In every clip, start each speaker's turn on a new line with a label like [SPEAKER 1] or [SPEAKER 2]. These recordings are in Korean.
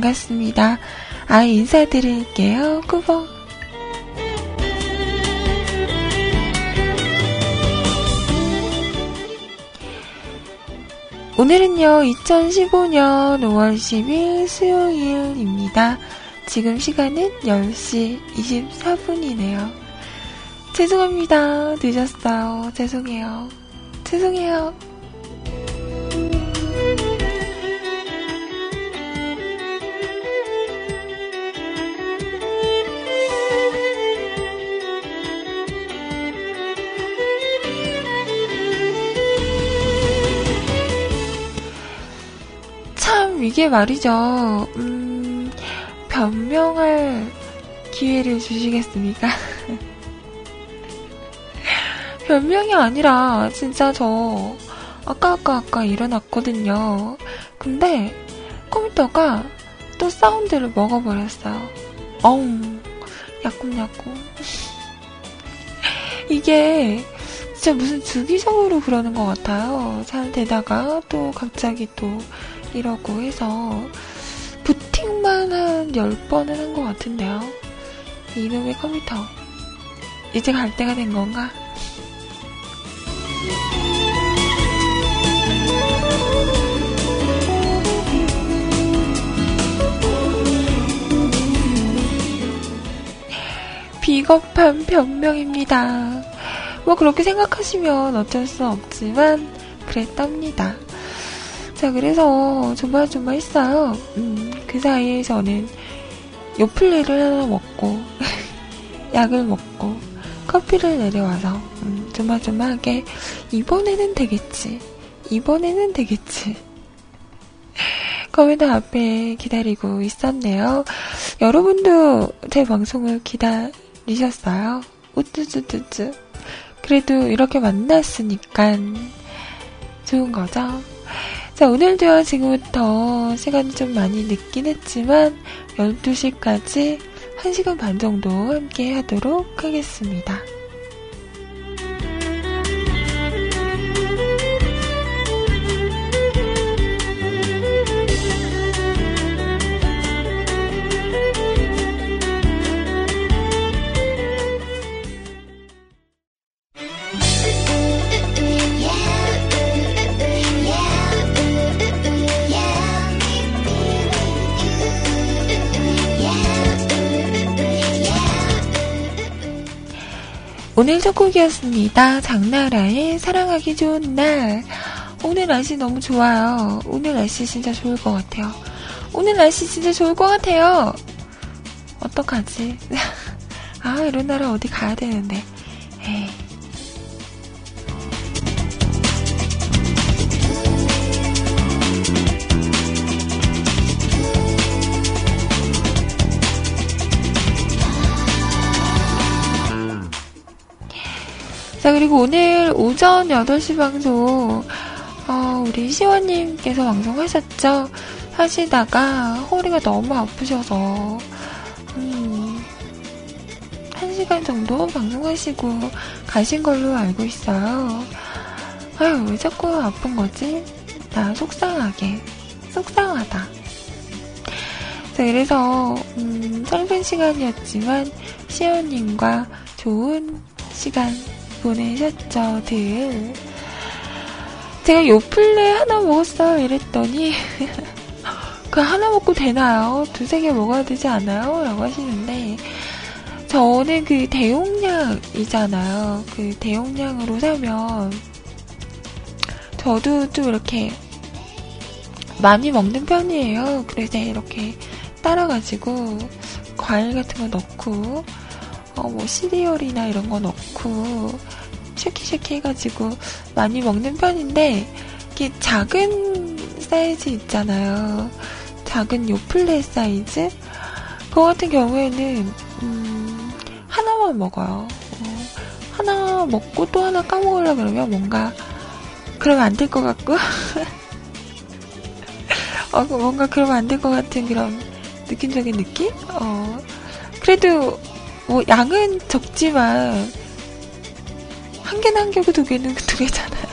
[SPEAKER 1] 반갑습니다. 아, 인사드릴게요. 꾸벅. 오늘은요, 2015년 5월 10일 수요일입니다. 지금 시간은 10시 24분이네요. 죄송합니다. 늦었어요. 죄송해요. 죄송해요. 참, 이게 말이죠. 음, 변명할 기회를 주시겠습니까? 변명이 아니라, 진짜 저, 아까, 아까, 아까 일어났거든요. 근데, 컴퓨터가 또 사운드를 먹어버렸어요. 어웅, 야꿈야꿈. 이게, 진짜 무슨 주기적으로 그러는 것 같아요. 잘 되다가 또 갑자기 또 이러고 해서 부팅만 한 10번은 한 것 같은데요. 이놈의 컴퓨터. 이제 갈 때가 된 건가? 비겁한 변명입니다. 뭐 그렇게 생각하시면 어쩔 수 없지만 그랬답니다. 자, 그래서 조마조마 했어요. 음, 그 사이에 저는 요플레를 하나 먹고 약을 먹고 커피를 내려와서 음, 조마조마하게 이번에는 되겠지. 이번에는 되겠지. 컴퓨터 앞에 기다리고 있었네요. 여러분도 제 방송을 기다리셨어요? 우쭈쭈쭈쭈. 그래도 이렇게 만났으니까 좋은 거죠. 자, 오늘도요, 지금부터 시간이 좀 많이 늦긴 했지만, 12시까지 1시간 반 정도 함께 하도록 하겠습니다. 오늘 첫 곡이었습니다. 장나라의 사랑하기 좋은 날. 오늘 날씨 너무 좋아요. 오늘 날씨 진짜 좋을 것 같아요. 오늘 날씨 진짜 좋을 것 같아요. 어떡하지? 아, 이런 날은 어디 가야 되는데. 그리고 오늘 오전 8시 방송, 어, 우리 시원님께서 방송하셨죠? 하시다가 허리가 너무 아프셔서, 음, 1시간 정도 방송하시고 가신 걸로 알고 있어요. 아유, 왜 자꾸 아픈 거지? 나 속상하게. 속상하다. 자, 그래서, 음, 짧은 시간이었지만, 시연님과 좋은 시간 보내셨죠, 들. 제가 요플레 하나 먹었어요, 이랬더니, 그 하나 먹고 되나요? 두세 개 먹어야 되지 않아요? 라고 하시는데, 저는 그 대용량이잖아요. 그 대용량으로 사면, 저도 좀 이렇게 많이 먹는 편이에요. 그래서 이렇게 따라가지고, 과일 같은 거 넣고, 어, 뭐, 시리얼이나 이런 거 넣고, 쉐키쉐키 해가지고 많이 먹는 편인데, 이게 작은 사이즈 있잖아요. 작은 요플레 사이즈? 그거 같은 경우에는, 음, 하나만 먹어요. 어, 하나 먹고 또 하나 까먹으려 그러면 뭔가, 그러면 안 될 것 같고, 어, 뭔가 그러면 안 될 것 같은 그런 느낌적인 느낌? 어, 그래도, 뭐, 양은 적지만, 한 개는 한 개고 두 개는 두 개잖아요.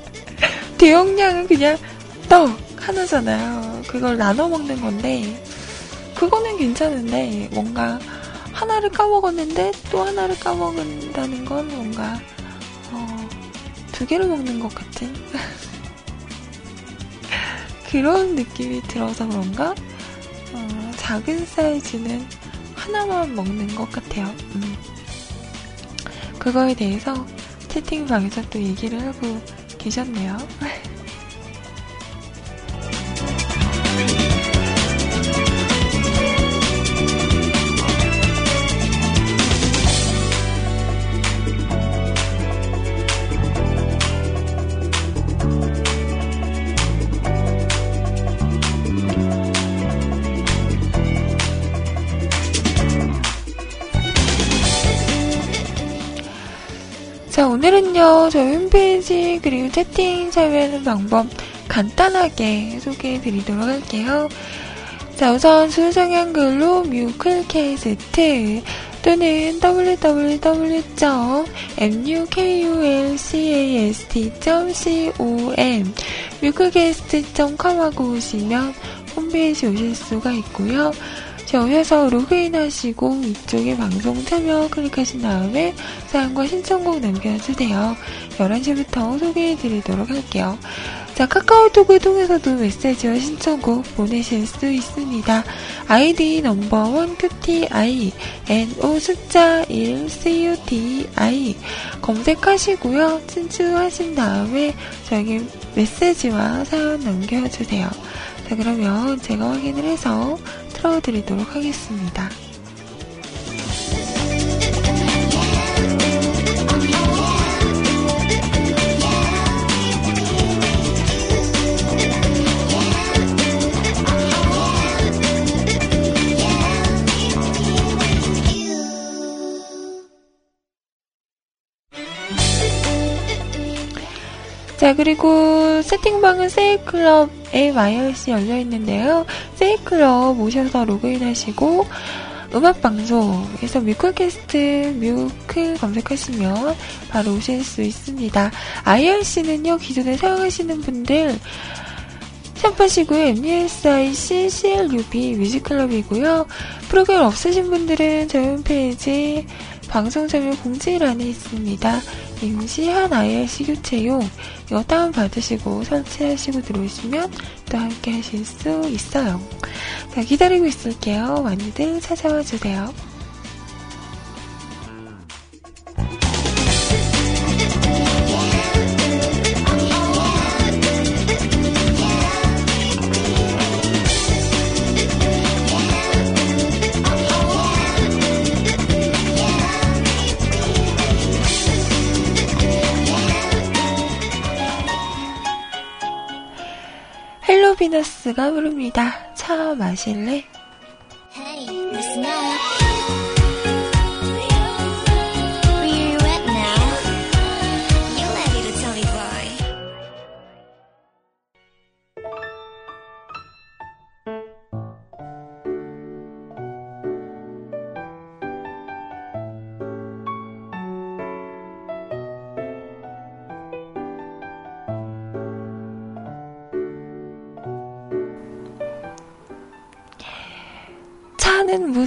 [SPEAKER 1] 대용량은 그냥 떡 하나잖아요. 그걸 나눠 먹는 건데, 그거는 괜찮은데, 뭔가 하나를 까먹었는데 또 하나를 까먹는다는 건 뭔가, 어, 두 개를 먹는 것 같은? 그런 느낌이 들어서 그런가? 어, 작은 사이즈는 하나만 먹는 것 같아요. 음. 그거에 대해서 채팅방에서 또 얘기를 하고 계셨네요. 오늘은요, 저희 홈페이지 그리고 채팅 참여하는 방법 간단하게 소개해 드리도록 할게요. 자, 우선 수성향 글로 뮤클캐스트 또는 www.mukulcast.com 뮤클캐스트.com 하고 오시면 홈페이지 오실 수가 있고요. 여기서 로그인 하시고 이쪽에 방송 참여 클릭하신 다음에 사연과 신청곡 남겨주세요. 11시부터 소개해 드리도록 할게요. 자, 카카오톡을 통해서도 메시지와 신청곡 보내실 수 있습니다. 아이디 넘버원 QTI, NO 숫자 1 CUTI 검색하시고요. 친추하신 다음에 저에게 메시지와 사연 남겨주세요. 자, 그러면 제가 확인을 해서 틀어드리도록 하겠습니다. 자, 그리고 세팅방은 세일클럽에 YRC 열려 있는데요. 세일클럽 오셔서 로그인 하시고, 음악방송에서 뮤클캐스트 뮤클 검색하시면 바로 오실 수 있습니다. IRC는요, 기존에 사용하시는 분들, 샵하시고요. MUSIC CLUB 뮤직클럽이고요. 프로그램 없으신 분들은 저희 홈페이지 방송 참여 공지란에 있습니다. 임시한 IRC 교체용 이거 다운받으시고 설치하시고 들어오시면 또 함께 하실 수 있어요. 자, 기다리고 있을게요. 많이들 찾아와 주세요. 비너스가 부릅니다. 차 마실래? Hey,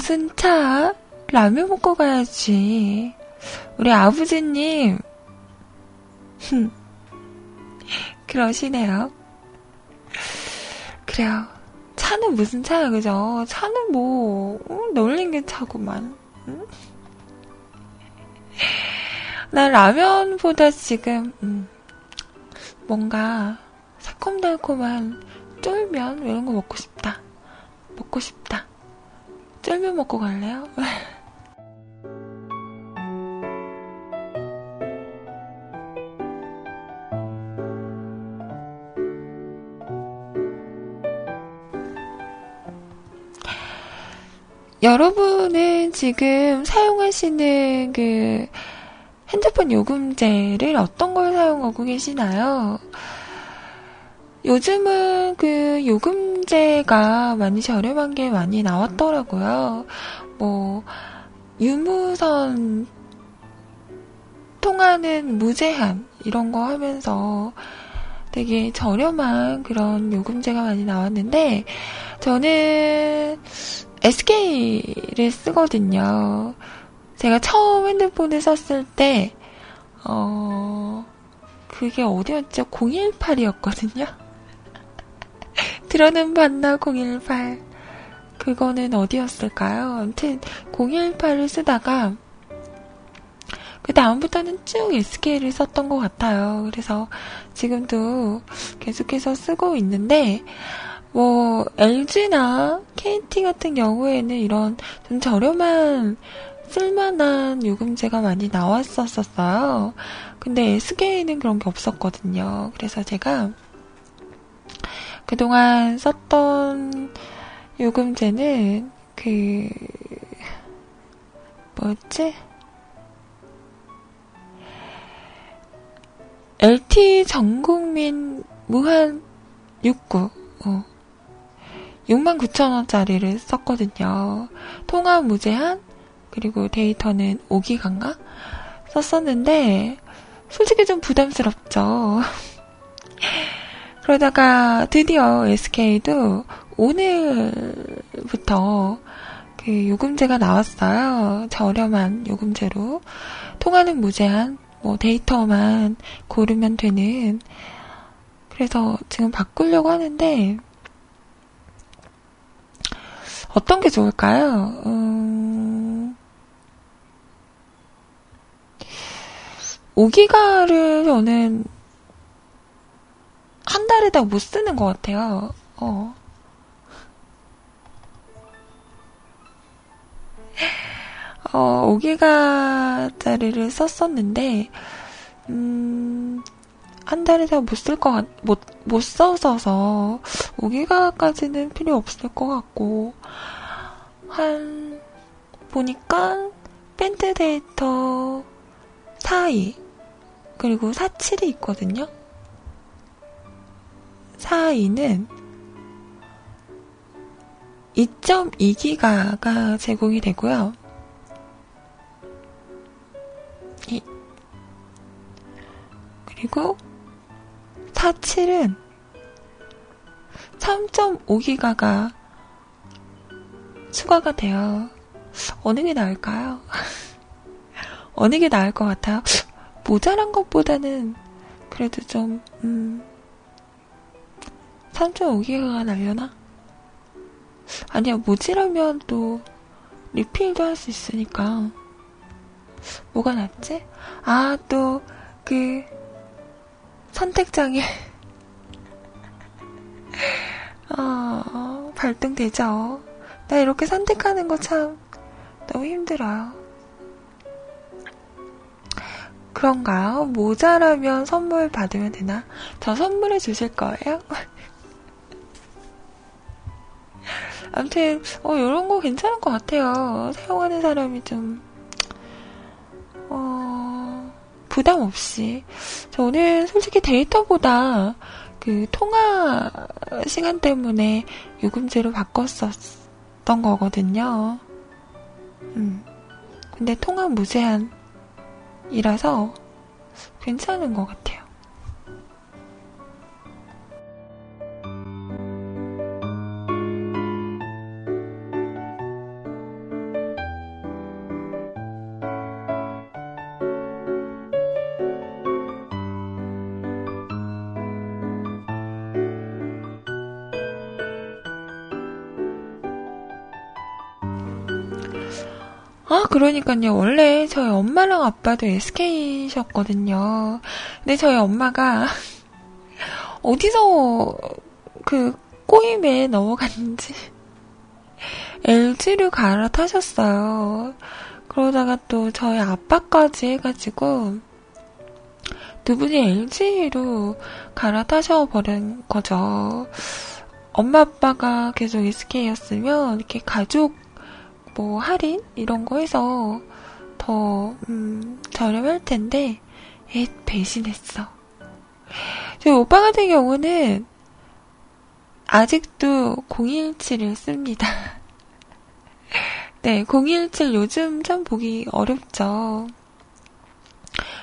[SPEAKER 1] 무슨 차? 라면 먹고 가야지. 우리 아버지님. 그러시네요. 그래요. 차는 무슨 차야, 그죠? 차는 뭐, 음, 놀린 게 차구만. 음? 난 라면보다 지금, 음, 뭔가, 새콤달콤한 쫄면, 이런 거 먹고 싶다. 먹고 싶다. 쫄면 먹고 갈래요? 여러분은 지금 사용하시는 그 핸드폰 요금제를 어떤 걸 사용하고 계시나요? 요즘은 그 요금제가 많이 저렴한 게 많이 나왔더라고요. 뭐, 유무선 통화는 무제한, 이런 거 하면서 되게 저렴한 그런 요금제가 많이 나왔는데, 저는 SK를 쓰거든요. 제가 처음 핸드폰을 썼을 때, 어, 그게 어디였죠? 018이었거든요. 들어는 봤나 018. 그거는 어디였을까요? 아무튼 018을 쓰다가 그 다음부터는 쭉 SK를 썼던 것 같아요. 그래서 지금도 계속해서 쓰고 있는데 뭐 LG나 KT 같은 경우에는 이런 좀 저렴한 쓸만한 요금제가 많이 나왔었었어요. 근데 SK는 그런 게 없었거든요. 그래서 제가 그동안 썼던 요금제는 그 뭐였지? LT 전국민 무한 69 어. 69,000원짜리를 썼거든요. 통화 무제한 그리고 데이터는 5기간가 썼었는데 솔직히 좀 부담스럽죠. 그러다가 드디어 SK도 오늘부터 그 요금제가 나왔어요. 저렴한 요금제로. 통화는 무제한, 뭐 데이터만 고르면 되는. 그래서 지금 바꾸려고 하는데, 어떤 게 좋을까요? 음, 5기가를 저는 한 달에 다 못 쓰는 것 같아요. 어. 어, 5기가짜리를 썼었는데, 음, 한 달에 다 못 쓸 것 같, 못, 못 써서 5기가까지는 필요 없을 것 같고, 한, 보니까, 밴드 데이터 4이, 그리고 47이 있거든요? 4이는 2.2기가가 제공이 되고요. 이, 그리고 47은 3.5기가가 추가가 돼요. 어느 게 나을까요? 어느 게 나을 것 같아요? 모자란 것보다는 그래도 좀, 음, 3.5기가가 날려나? 아니야, 모자라면 또 리필도 할 수 있으니까. 뭐가 낫지? 아, 또, 그, 선택장애. 어, 발등되죠. 나 이렇게 선택하는 거 참 너무 힘들어요. 그런가요? 모자라면 선물 받으면 되나? 저 선물해 주실 거예요? 아무튼, 어, 이런 거 괜찮은 것 같아요. 사용하는 사람이 좀, 어, 부담 없이. 저는 솔직히 데이터보다 그 통화 시간 때문에 요금제로 바꿨었던 거거든요. 음. 근데 통화 무제한이라서 괜찮은 것 같아요. 아, 그러니까요. 원래 저희 엄마랑 아빠도 SK셨거든요. 근데 저희 엄마가 어디서 그 꼬임에 넘어갔는지 LG를 갈아타셨어요. 그러다가 또 저희 아빠까지 해가지고 두 분이 LG로 갈아타셔 버린 거죠. 엄마 아빠가 계속 SK였으면 이렇게 가족 뭐 할인 이런 거 해서 더 음, 저렴할 텐데 에 배신했어. 저희 오빠 같은 경우는 아직도 017을 씁니다. 네, 017 요즘 참 보기 어렵죠.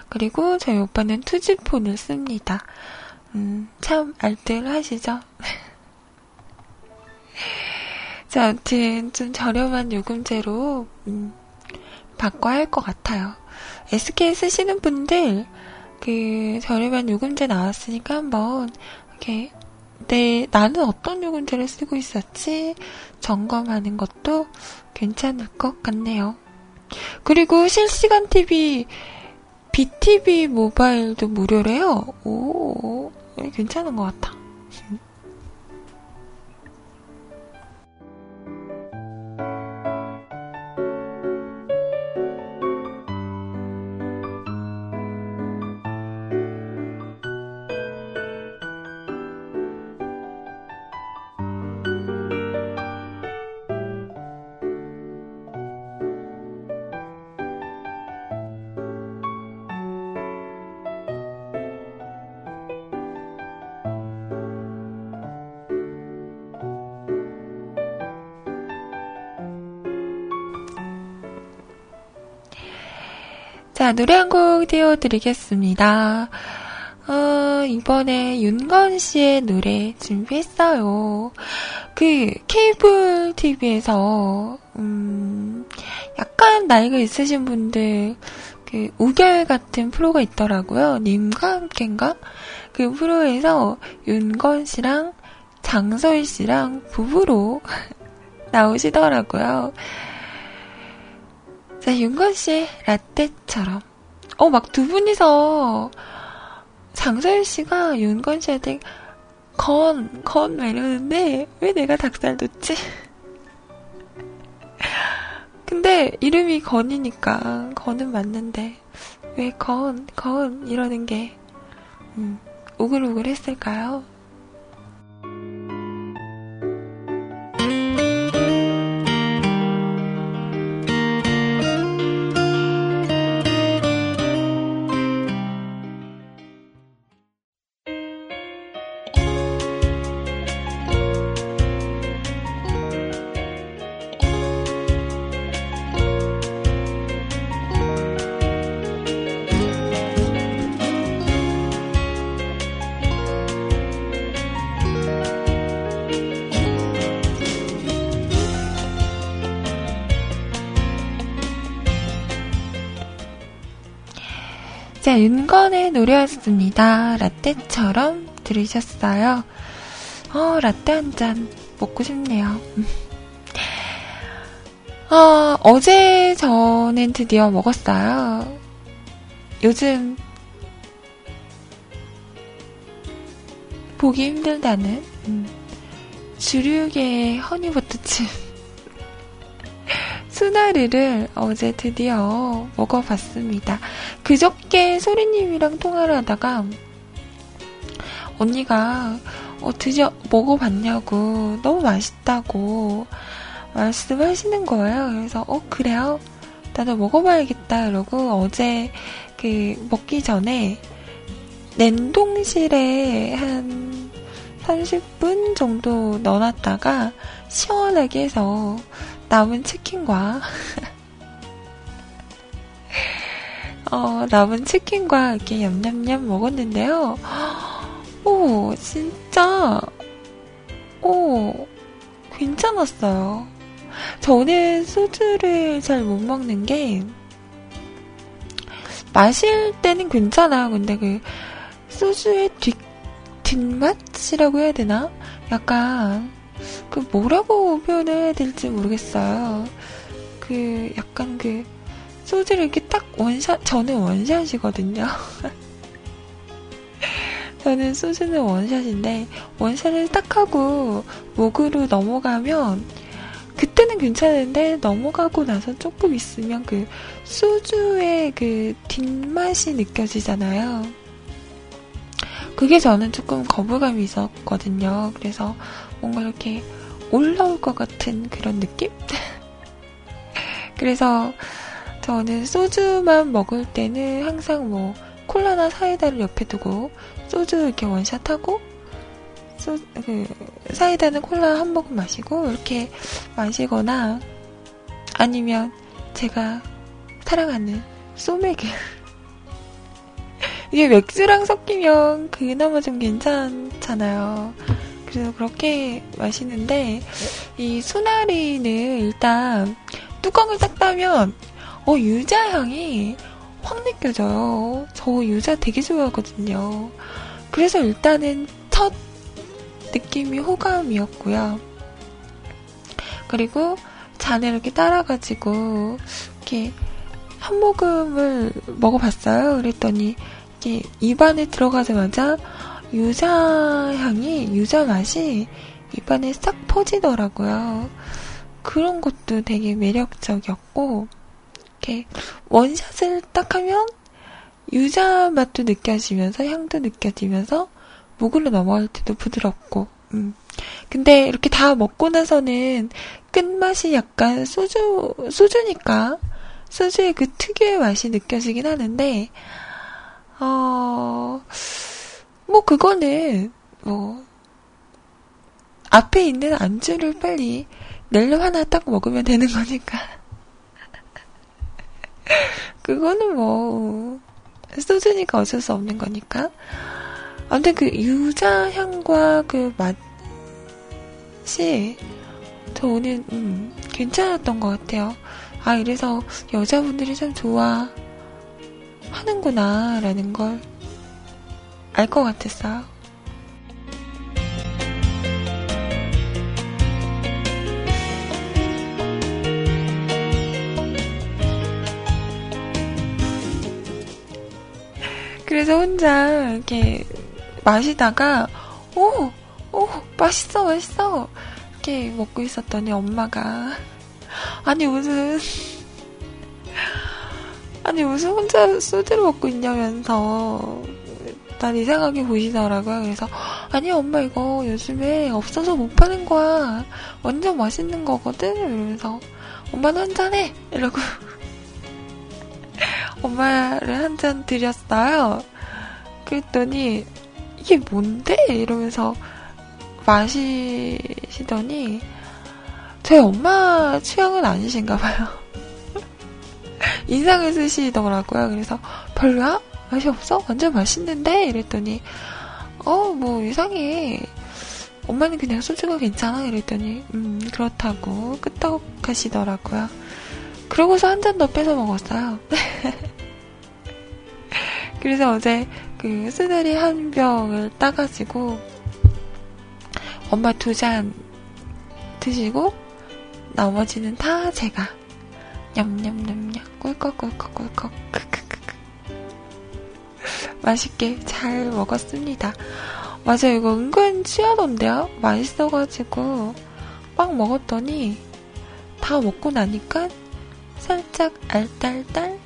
[SPEAKER 1] 그리고 저희 오빠는 투지폰을 씁니다. 음, 참 알뜰하시죠? 자, 아무튼 좀 저렴한 요금제로 음, 바꿔야 할 것 같아요. SK 쓰시는 분들 그 저렴한 요금제 나왔으니까 한번 이렇게 내 나는 어떤 요금제를 쓰고 있었지 점검하는 것도 괜찮을 것 같네요. 그리고 실시간 TV BTV 모바일도 무료래요. 오, 괜찮은 것 같아. 자, 노래 한 곡 띄워드리겠습니다. 어, 이번에 윤건 씨의 노래 준비했어요. 그, 케이블 TV에서, 음, 약간 나이가 있으신 분들, 그, 우결 같은 프로가 있더라고요. 님과 함께인가? 그 프로에서 윤건 씨랑 장서희 씨랑 부부로 나오시더라고요. 자, 윤건 씨의 라떼처럼. 어, 막 두 분이서 장서일 씨가 윤건 씨한테 건, 건, 막 이러는데, 왜 내가 닭살 돋지? 근데 이름이 건이니까, 건은 맞는데, 왜 건, 건, 이러는 게, 음, 오글오글 했을까요? 자, 윤건의 노래였습니다. 라떼처럼 들으셨어요. 어, 라떼 한 잔 먹고 싶네요. 어, 어제 저는 드디어 먹었어요. 요즘 보기 힘들다는 음, 주류계 허니버터칩 스나르를 어제 드디어 먹어봤습니다. 그저께 소리님이랑 통화를 하다가 언니가 어, 드디어 먹어봤냐고 너무 맛있다고 말씀하시는 거예요. 그래서 어 그래요? 나도 먹어봐야겠다 이러고 어제 그 먹기 전에 냉동실에 한 30분 정도 넣어놨다가 시원하게 해서 남은 치킨과 어, 남은 치킨과 이렇게 냠냠냠 먹었는데요. 오, 진짜, 오, 괜찮았어요. 저는 소주를 잘 못 먹는 게, 마실 때는 괜찮아요. 근데 그, 소주의 뒷, 뒷맛이라고 해야 되나? 약간, 그 뭐라고 표현해야 될지 모르겠어요. 그 약간 그 소주를 이렇게 딱 원샷 저는 원샷이거든요. 저는 소주는 원샷인데 원샷을 딱 하고 목으로 넘어가면 그때는 괜찮은데 넘어가고 나서 조금 있으면 그 소주의 그 뒷맛이 느껴지잖아요. 그게 저는 조금 거부감이 있었거든요. 그래서 뭔가 이렇게 올라올 것 같은 그런 느낌? 그래서 저는 소주만 먹을 때는 항상 뭐 콜라나 사이다를 옆에 두고 소주 이렇게 원샷하고 소, 그, 사이다는 콜라 한 모금 마시고 이렇게 마시거나 아니면 제가 사랑하는 소맥을 이게 맥주랑 섞이면 그나마 좀 괜찮잖아요. 그래서 그렇게 마시는데, 이 수나리는 일단 뚜껑을 딱 따면, 어, 유자 향이 확 느껴져요. 저 유자 되게 좋아하거든요. 그래서 일단은 첫 느낌이 호감이었고요. 그리고 잔에 이렇게 따라가지고, 이렇게 한 모금을 먹어봤어요. 그랬더니, 이게 입안에 들어가자마자 유자 향이, 유자 맛이 입안에 싹 퍼지더라고요. 그런 것도 되게 매력적이었고, 이렇게 원샷을 딱 하면 유자 맛도 느껴지면서 향도 느껴지면서 목으로 넘어갈 때도 부드럽고, 음. 근데 이렇게 다 먹고 나서는 끝맛이 약간 소주, 소주니까, 소주의 그 특유의 맛이 느껴지긴 하는데, 어, 뭐, 그거는, 뭐, 앞에 있는 안주를 빨리 넬로 하나 딱 먹으면 되는 거니까. 그거는 뭐, 소주니까 어쩔 수 없는 거니까. 아무튼 그 유자 향과 그 맛이 저는 음, 괜찮았던 것 같아요. 아 이래서 여자분들이 참 좋아하는구나라는 걸 알 것 같았어요. 그래서 혼자 이렇게 마시다가 오, 오, 맛있어, 맛있어. 이렇게 먹고 있었더니 엄마가 아니 무슨 아니 무슨 혼자 소주를 먹고 있냐면서 난 이상하게 보시더라고요. 그래서 아니 엄마 이거 요즘에 없어서 못 파는 거야. 완전 맛있는 거거든. 이러면서 엄마는 한잔해 이러고 엄마를 한 잔 드렸어요. 그랬더니 이게 뭔데? 이러면서 마시시더니 저희 엄마 취향은 아니신가 봐요. 인상을 쓰시더라고요. 그래서 별로야? 맛이 없어? 완전 맛있는데? 이랬더니 어, 뭐 이상해. 엄마는 그냥 소주가 괜찮아? 이랬더니 음, 그렇다고 끄떡 하시더라고요. 그러고서 한 잔더 뺏어 먹었어요. 그래서 어제 그 스네리 한 병을 따가지고 엄마 두 잔 드시고 나머지는 다 제가 냠냠냠냠 꿀꺽꿀꺽꿀꺽 크크크크 맛있게 잘 먹었습니다. 맞아요 이거 은근 취하던데요? 맛있어가지고 막 먹었더니 다 먹고 나니까 살짝 알딸딸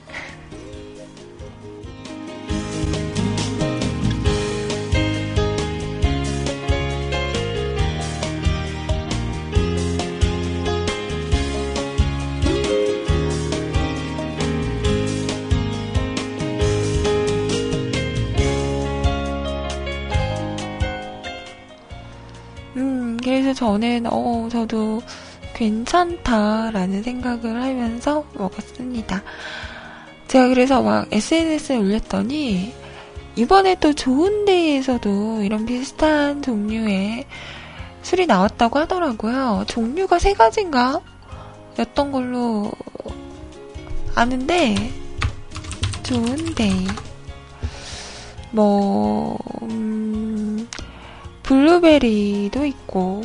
[SPEAKER 1] 저는, 어, 저도 괜찮다라는 생각을 하면서 먹었습니다. 제가 그래서 막 SNS에 올렸더니, 이번에 또 좋은데이에서도 이런 비슷한 종류의 술이 나왔다고 하더라고요. 종류가 세 가지인가? 였던 걸로 아는데, 좋은데이. 뭐, 음, 블루베리도 있고,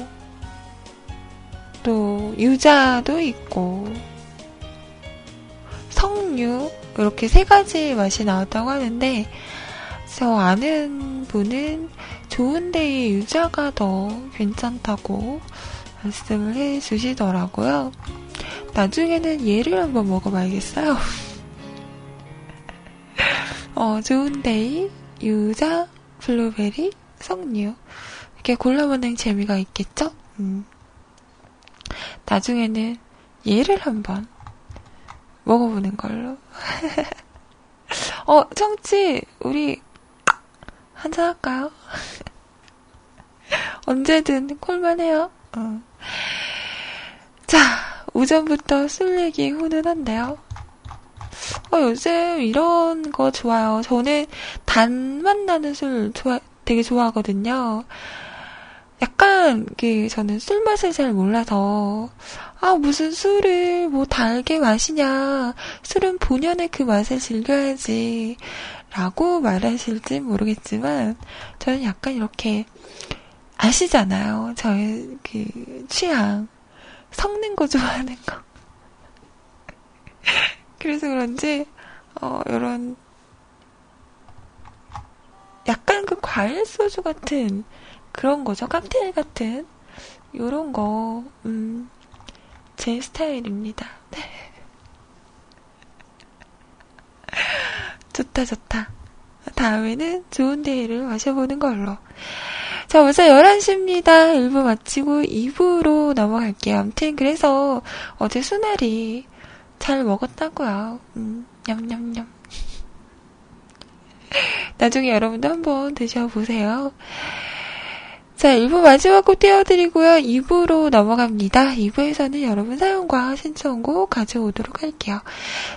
[SPEAKER 1] 또, 유자도 있고, 석류, 이렇게 세 가지 맛이 나왔다고 하는데, 저 아는 분은 좋은데의 유자가 더 괜찮다고 말씀을 해 주시더라고요. 나중에는 얘를 한번 먹어봐야겠어요. 어, 좋은데이, 유자, 블루베리, 석류. 이렇게 골라보는 재미가 있겠죠? 음. 나중에는 얘를 한번 먹어보는 걸로. 어, 청치, 우리 한잔 할까요? 언제든 콜만 해요. 어. 자, 오전부터 술 얘기 훈훈한데요. 어, 요즘 이런 거 좋아요. 저는 단맛 나는 술 좋아, 되게 좋아하거든요. 약간, 그, 저는 술 맛을 잘 몰라서, 아, 무슨 술을 뭐 달게 마시냐. 술은 본연의 그 맛을 즐겨야지. 라고 말하실지 모르겠지만, 저는 약간 이렇게, 아시잖아요. 저의 그, 취향. 섞는 거 좋아하는 거. 그래서 그런지, 어, 요런, 약간 그 과일 소주 같은 그런 거죠. 칵테일 같은 요런 거, 음, 제 스타일입니다. 네. 좋다, 좋다. 다음에는 좋은 데이를 마셔보는 걸로. 자, 벌써 11시입니다. 1부 마치고 2부로 넘어갈게요. 아무튼, 그래서 어제 수날이 잘 먹었다고요. 음, 냠냠냠. 나중에 여러분도 한번 드셔보세요. 자, 1부 마지막 곡 띄워드리고요. 2부로 넘어갑니다. 2부에서는 여러분 사연과 신청곡 가져오도록 할게요.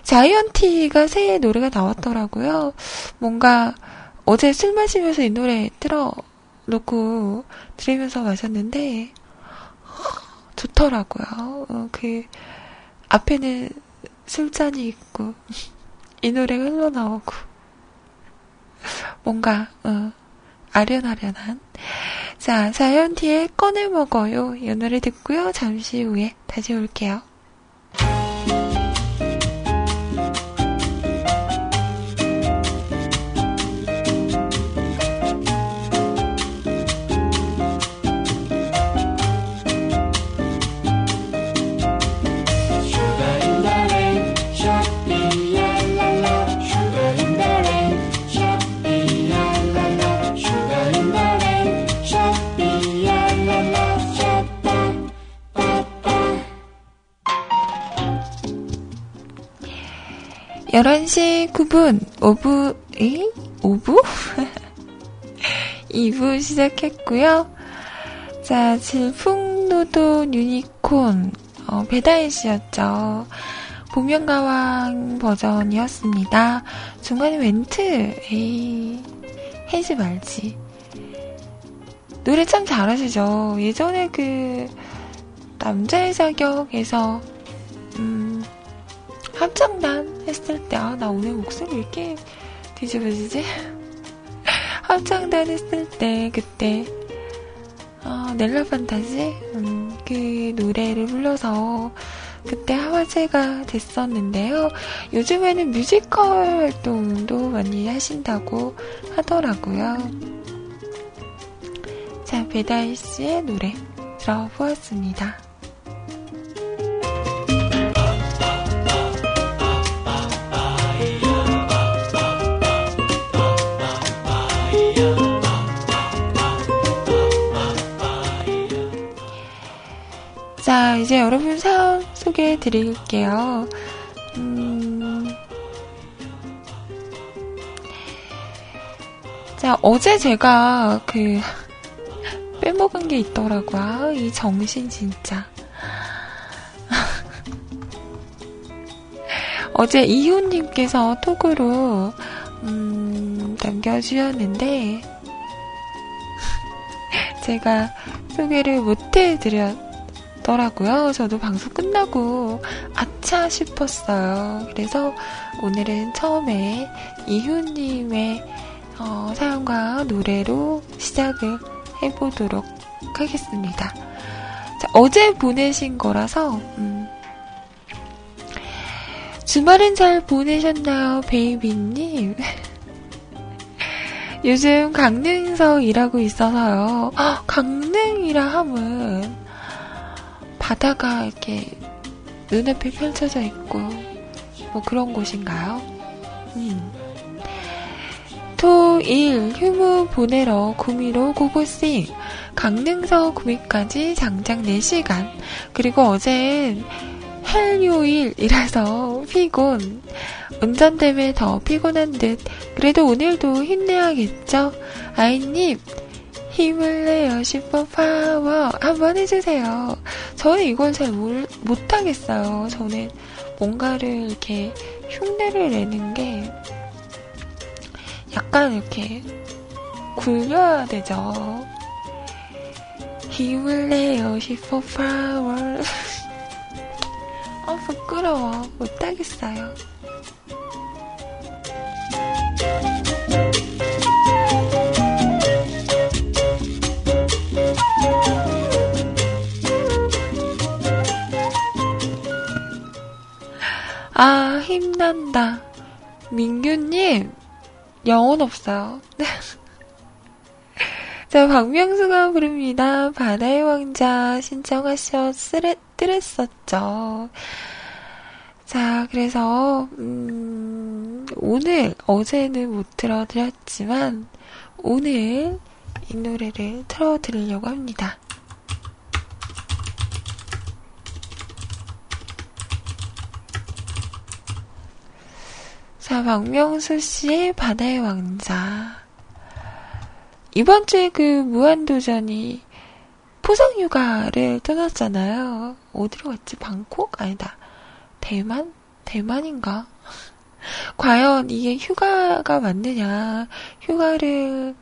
[SPEAKER 1] 자이언티가 새해 노래가 나왔더라고요. 뭔가 어제 술 마시면서 이 노래 틀어놓고 들으면서 마셨는데 좋더라고요. 어, 그 앞에는 술잔이 있고 이 노래가 흘러나오고 뭔가 어, 아련아련한. 자 사연 뒤에 꺼내 먹어요. 이 노래 듣고요. 잠시 후에 다시 올게요. 열한 시 9분, 5부, 에? 5부? 2부 시작했고요. 자, 질풍노도 유니콘, 어, 배다혜 씨였죠. 복면가왕 버전이었습니다. 중간에 멘트, 에이, 해지 말지. 노래 참 잘하시죠. 예전에 그, 남자의 자격에서, 음, 합창단 했을 때, 아, 나 오늘 목소리 왜 이렇게 뒤집어지지? 합창단 했을 때, 그때, 아, 넬라 판타지? 음, 그 노래를 불러서 그때 화제가 됐었는데요. 요즘에는 뮤지컬 활동도 많이 하신다고 하더라고요. 자, 배다이 씨의 노래 들어보았습니다. 자, 이제 여러분 사연 소개해 드릴게요. 음... 자, 어제 제가 그, 빼먹은 게 있더라고요. 아, 이 정신 진짜. 어제 이효님께서 톡으로, 음, 남겨주셨는데, 제가 소개를 못 해드렸, 더라고요. 저도 방송 끝나고 아차 싶었어요. 그래서 오늘은 처음에 이효님의 어, 사연과 노래로 시작을 해보도록 하겠습니다. 자, 어제 보내신 거라서 음, 주말은 잘 보내셨나요, 베이비님? 요즘 강릉에서 일하고 있어서요. 헉, 강릉이라 함은 바다가 이렇게 눈앞에 펼쳐져 있고 뭐 그런 곳인가요? 음. 토, 일, 휴무 보내러 구미로 고고싱 강릉서 구미까지 장장 4시간 그리고 어젠 헬요일이라서 피곤 운전 때문에 더 피곤한 듯 그래도 오늘도 힘내야겠죠? 아이님 힘을 내요 슈퍼파워 한번 해주세요. 저는 이걸 잘 못, 못하겠어요. 저는 뭔가를 이렇게 흉내를 내는 게 약간 이렇게 굴려야 되죠. 힘을 내요 슈퍼파워 아 부끄러워 못하겠어요. 아, 힘난다. 민규님, 영혼 없어요. 자, 박명수가 부릅니다. 바다의 왕자 신청하셨으랬었죠. 자, 그래서, 음, 오늘, 어제는 못 틀어드렸지만, 오늘 이 노래를 틀어드리려고 합니다. 자, 박명수 씨의 바다의 왕자. 이번 주에 그 무한도전이 포상 휴가를 떠났잖아요. 어디로 갔지? 방콕? 아니다. 대만? 대만인가? 과연 이게 휴가가 맞느냐? 휴가를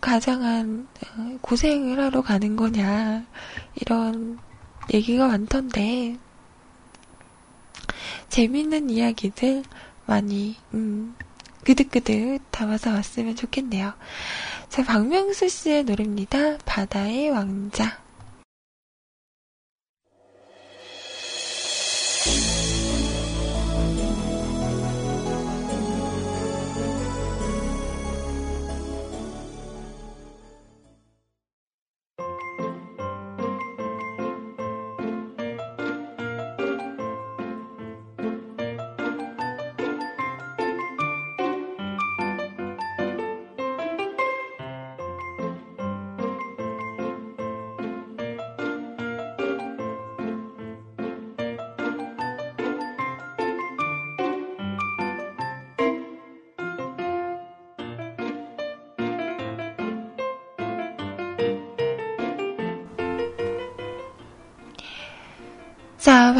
[SPEAKER 1] 가장한 어, 고생을 하러 가는 거냐? 이런 얘기가 많던데, 재밌는 이야기들 많이 음, 그득그득 담아서 왔으면 좋겠네요. 자, 박명수 씨의 노래입니다. 바다의 왕자.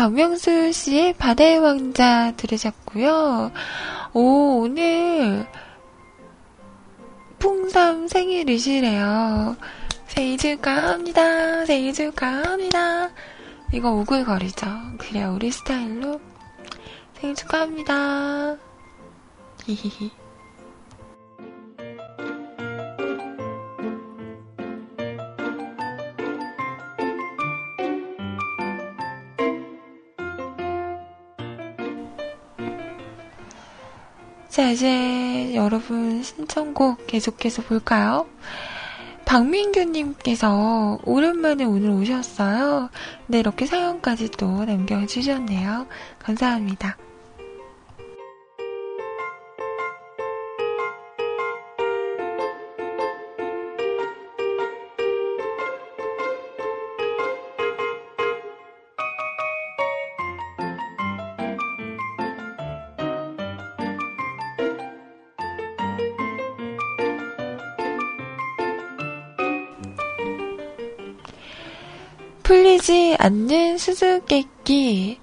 [SPEAKER 1] 박명수 씨의 바다의 왕자 들으셨고요. 오, 오늘 풍삼 생일이시래요. 생일 축하합니다. 생일 축하합니다. 이거 오글거리죠. 그래, 우리 스타일로 생일 축하합니다. 히히히. 이제 여러분 신청곡 계속해서 볼까요? 박민규님께서 오랜만에 오늘 오셨어요. 네, 이렇게 사연까지 또 남겨주셨네요. 감사합니다. 않는 수수께끼.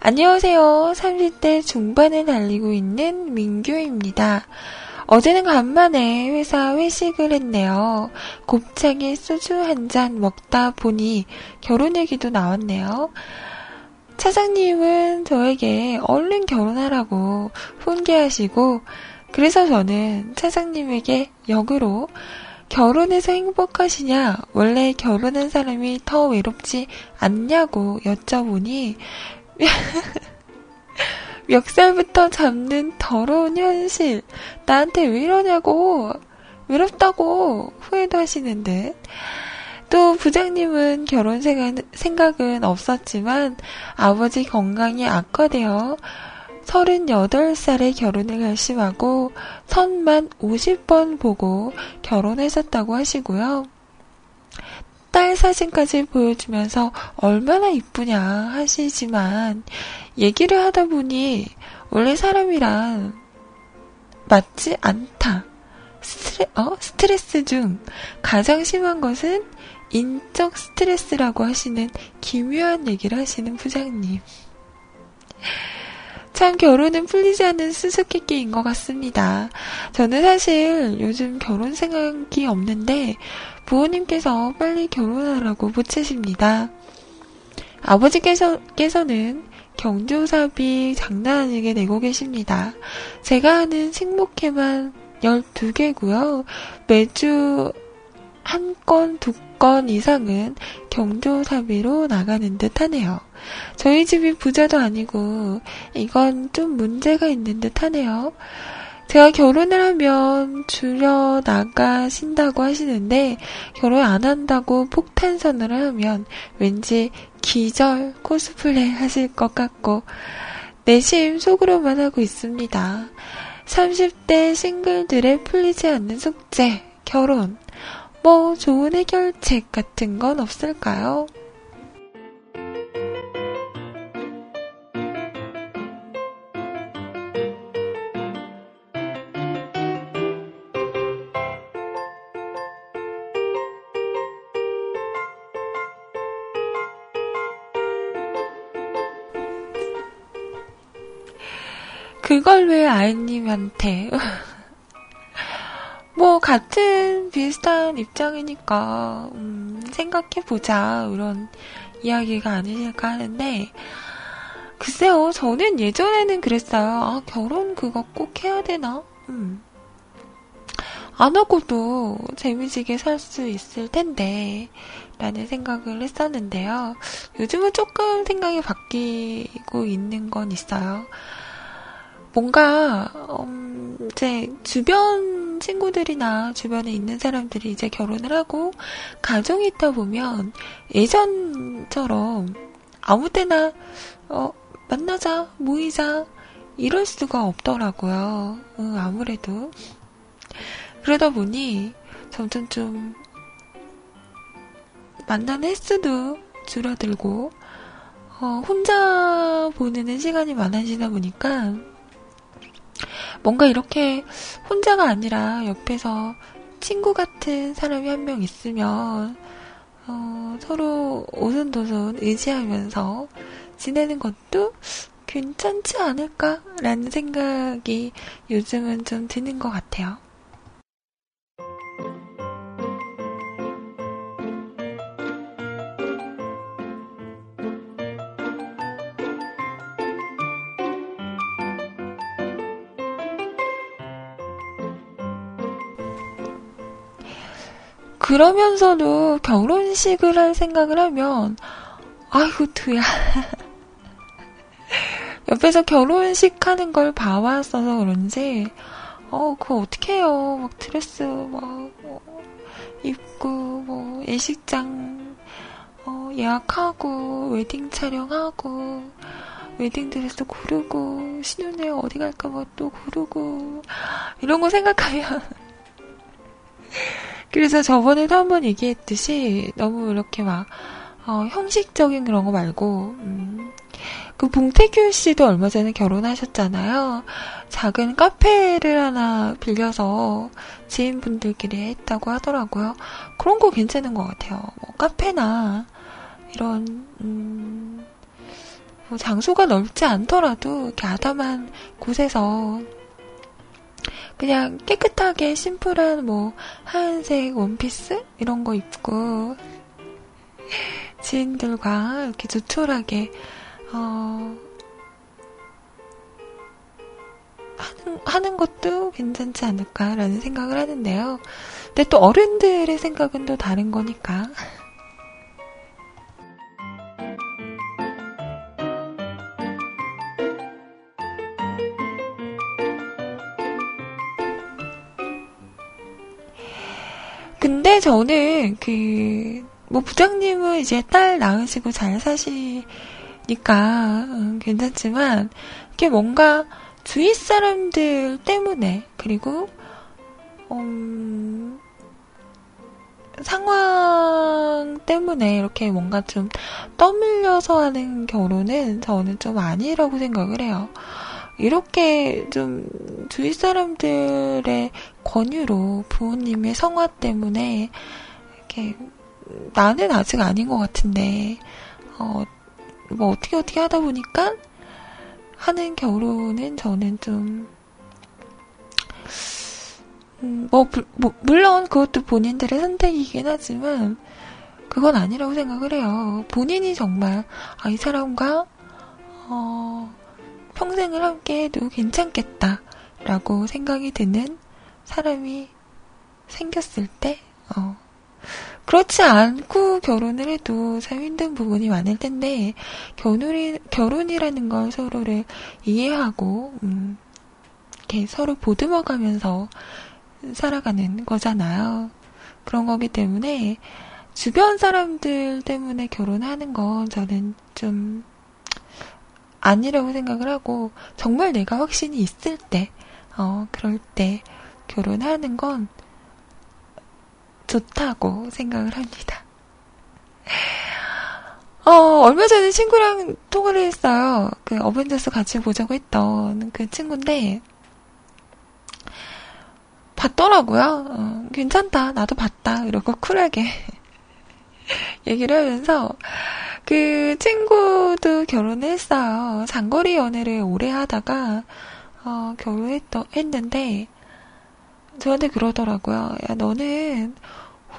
[SPEAKER 1] 안녕하세요. 30대 중반을 달리고 있는 민규입니다. 어제는 간만에 회사 회식을 했네요. 곱창에 소주 한 잔 먹다 보니 결혼 얘기도 나왔네요. 차장님은 저에게 얼른 결혼하라고 훈계하시고, 그래서 저는 차장님에게 역으로 결혼해서 행복하시냐? 원래 결혼한 사람이 더 외롭지 않냐고 여쭤보니 멱살부터 잡는 더러운 현실. 나한테 왜 이러냐고. 외롭다고 후회도 하시는 듯. 또 부장님은 결혼 생각은 없었지만 아버지 건강이 악화되어 38 살에 결혼을 결심하고 선만 50번 보고 결혼했었다고 하시고요. 딸 사진까지 보여주면서 얼마나 이쁘냐 하시지만 얘기를 하다 보니 원래 사람이란 맞지 않다. 스트레, 어? 스트레스 중 가장 심한 것은 인적 스트레스라고 하시는 기묘한 얘기를 하시는 부장님. 참 결혼은 풀리지 않는 수수께끼인 것 같습니다. 저는 사실 요즘 결혼 생각이 없는데 부모님께서 빨리 결혼하라고 보채십니다. 아버지께서는 경조사비 장난 아니게 내고 계십니다. 제가 하는 식목회만 12개고요. 매주 한 건, 두 건 이상은 경조사비로 나가는 듯 하네요. 저희 집이 부자도 아니고 이건 좀 문제가 있는 듯 하네요. 제가 결혼을 하면 줄여 나가신다고 하시는데 결혼 안 한다고 폭탄 선언을 하면 왠지 기절 코스플레이 하실 것 같고 내심 속으로만 하고 있습니다. 30대 싱글들의 풀리지 않는 숙제, 결혼, 뭐 좋은 해결책 같은 건 없을까요? 그걸 왜 아이님한테 뭐 같은 비슷한 입장이니까 음, 생각해보자. 이런 이야기가 아니실까 하는데 글쎄요 저는 예전에는 그랬어요. 아 결혼 그거 꼭 해야 되나? 음. 안 하고도 재미지게 살 수 있을 텐데 라는 생각을 했었는데요. 요즘은 조금 생각이 바뀌고 있는 건 있어요 뭔가 음, 이제 주변 친구들이나 주변에 있는 사람들이 이제 결혼을 하고 가정이 있다 보면 예전처럼 아무 때나 어, 만나자 모이자 이럴 수가 없더라고요. 음, 아무래도 그러다 보니 점점 좀 만나는 횟수도 줄어들고 어, 혼자 보내는 시간이 많아지다 보니까 뭔가 이렇게 혼자가 아니라 옆에서 친구 같은 사람이 한 명 있으면 어, 서로 오손도손 의지하면서 지내는 것도 괜찮지 않을까라는 생각이 요즘은 좀 드는 것 같아요. 그러면서도 결혼식을 할 생각을 하면, 아이고, 두야. 옆에서 결혼식 하는 걸 봐왔어서 그런지, 어, 그거 어떻게 해요. 막 드레스, 막, 어, 입고, 뭐, 예식장, 어, 예약하고, 웨딩 촬영하고, 웨딩 드레스 고르고, 신혼여행 어디 갈까 뭐또 고르고, 이런 거 생각하면, 그래서 저번에도 한번 얘기했듯이 너무 이렇게 막 어, 형식적인 그런 거 말고 음, 그 봉태규 씨도 얼마 전에 결혼하셨잖아요. 작은 카페를 하나 빌려서 지인분들끼리 했다고 하더라고요. 그런 거 괜찮은 것 같아요. 뭐 카페나 이런 음, 뭐 장소가 넓지 않더라도 이렇게 아담한 곳에서 그냥 깨끗하게 심플한 뭐 하얀색 원피스 이런 거 입고 지인들과 이렇게 조촐하게 어 하는, 하는 것도 괜찮지 않을까라는 생각을 하는데요. 근데 또 어른들의 생각은 또 다른 거니까. 근데 저는 그, 뭐 부장님은 이제 딸 낳으시고 잘 사시니까 음, 괜찮지만, 이게 뭔가 주위 사람들 때문에, 그리고, 음, 상황 때문에 이렇게 뭔가 좀 떠밀려서 하는 결혼은 저는 좀 아니라고 생각을 해요. 이렇게 좀 주위 사람들의 권유로 부모님의 성화 때문에 이렇게 나는 아직 아닌 것 같은데 어, 뭐 어떻게 어떻게 하다 보니까 하는 결혼은 저는 좀 음, 뭐, 뭐, 물론 그것도 본인들의 선택이긴 하지만 그건 아니라고 생각을 해요. 본인이 정말 아, 이 사람과 어, 평생을 함께 해도 괜찮겠다 라고 생각이 드는 사람이 생겼을 때, 어, 그렇지 않고 결혼을 해도 참 힘든 부분이 많을 텐데, 결혼이, 결혼이라는 걸 서로를 이해하고, 음, 이렇게 서로 보듬어 가면서 살아가는 거잖아요. 그런 거기 때문에, 주변 사람들 때문에 결혼하는 건 저는 좀 아니라고 생각을 하고, 정말 내가 확신이 있을 때, 어, 그럴 때 결혼하는 건 좋다고 생각을 합니다. 어, 얼마 전에 친구랑 통화를 했어요. 그 어벤져스 같이 보자고 했던 그 친구인데, 봤더라고요. 어, 괜찮다. 나도 봤다. 이러고 쿨하게 얘기를 하면서, 그 친구도 결혼을 했어요. 장거리 연애를 오래 하다가, 어, 결혼했는데, 저한테 그러더라고요. 야, 너는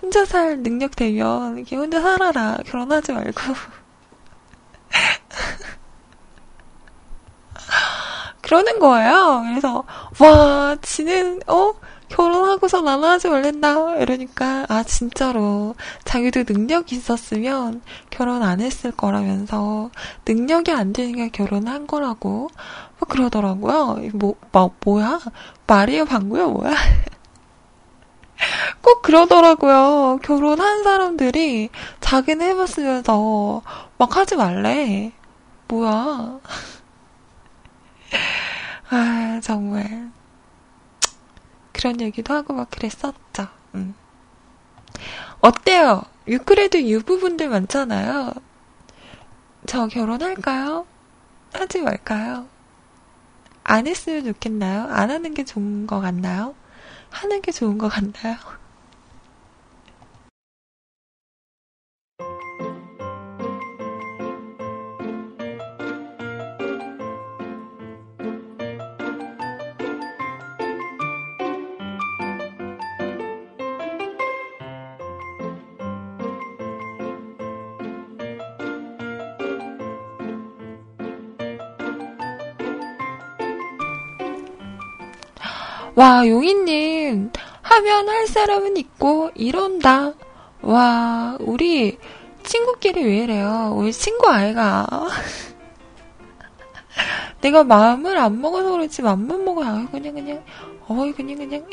[SPEAKER 1] 혼자 살 능력 되면 이렇게 혼자 살아라. 결혼하지 말고. 그러는 거예요. 그래서, 와, 지는, 어? 결혼하고서 하지 말랬다. 이러니까, 아, 진짜로. 자기도 능력이 있었으면 결혼 안 했을 거라면서, 능력이 안 되니까 결혼한 거라고. 뭐 그러더라고요. 뭐, 뭐, 뭐야? 말이에요, 방구야, 뭐야? 꼭 그러더라고요. 결혼한 사람들이 자기는 해봤으면서 막 하지 말래. 뭐야. 아, 정말. 그런 얘기도 하고 막 그랬었죠. 음. 어때요? 유크레도 유부분들 많잖아요. 저 결혼할까요? 하지 말까요? 안 했으면 좋겠나요? 안 하는 게 좋은 것 같나요? 하는 게 좋은 것 같나요? 와, 용인님, 하면 할 사람은 있고, 이런다. 와, 우리 친구끼리 왜 이래요? 우리 친구 아이가. 내가 마음을 안 먹어서 그렇지, 맘만 먹어. 아, 그냥, 그냥, 어이, 그냥, 그냥.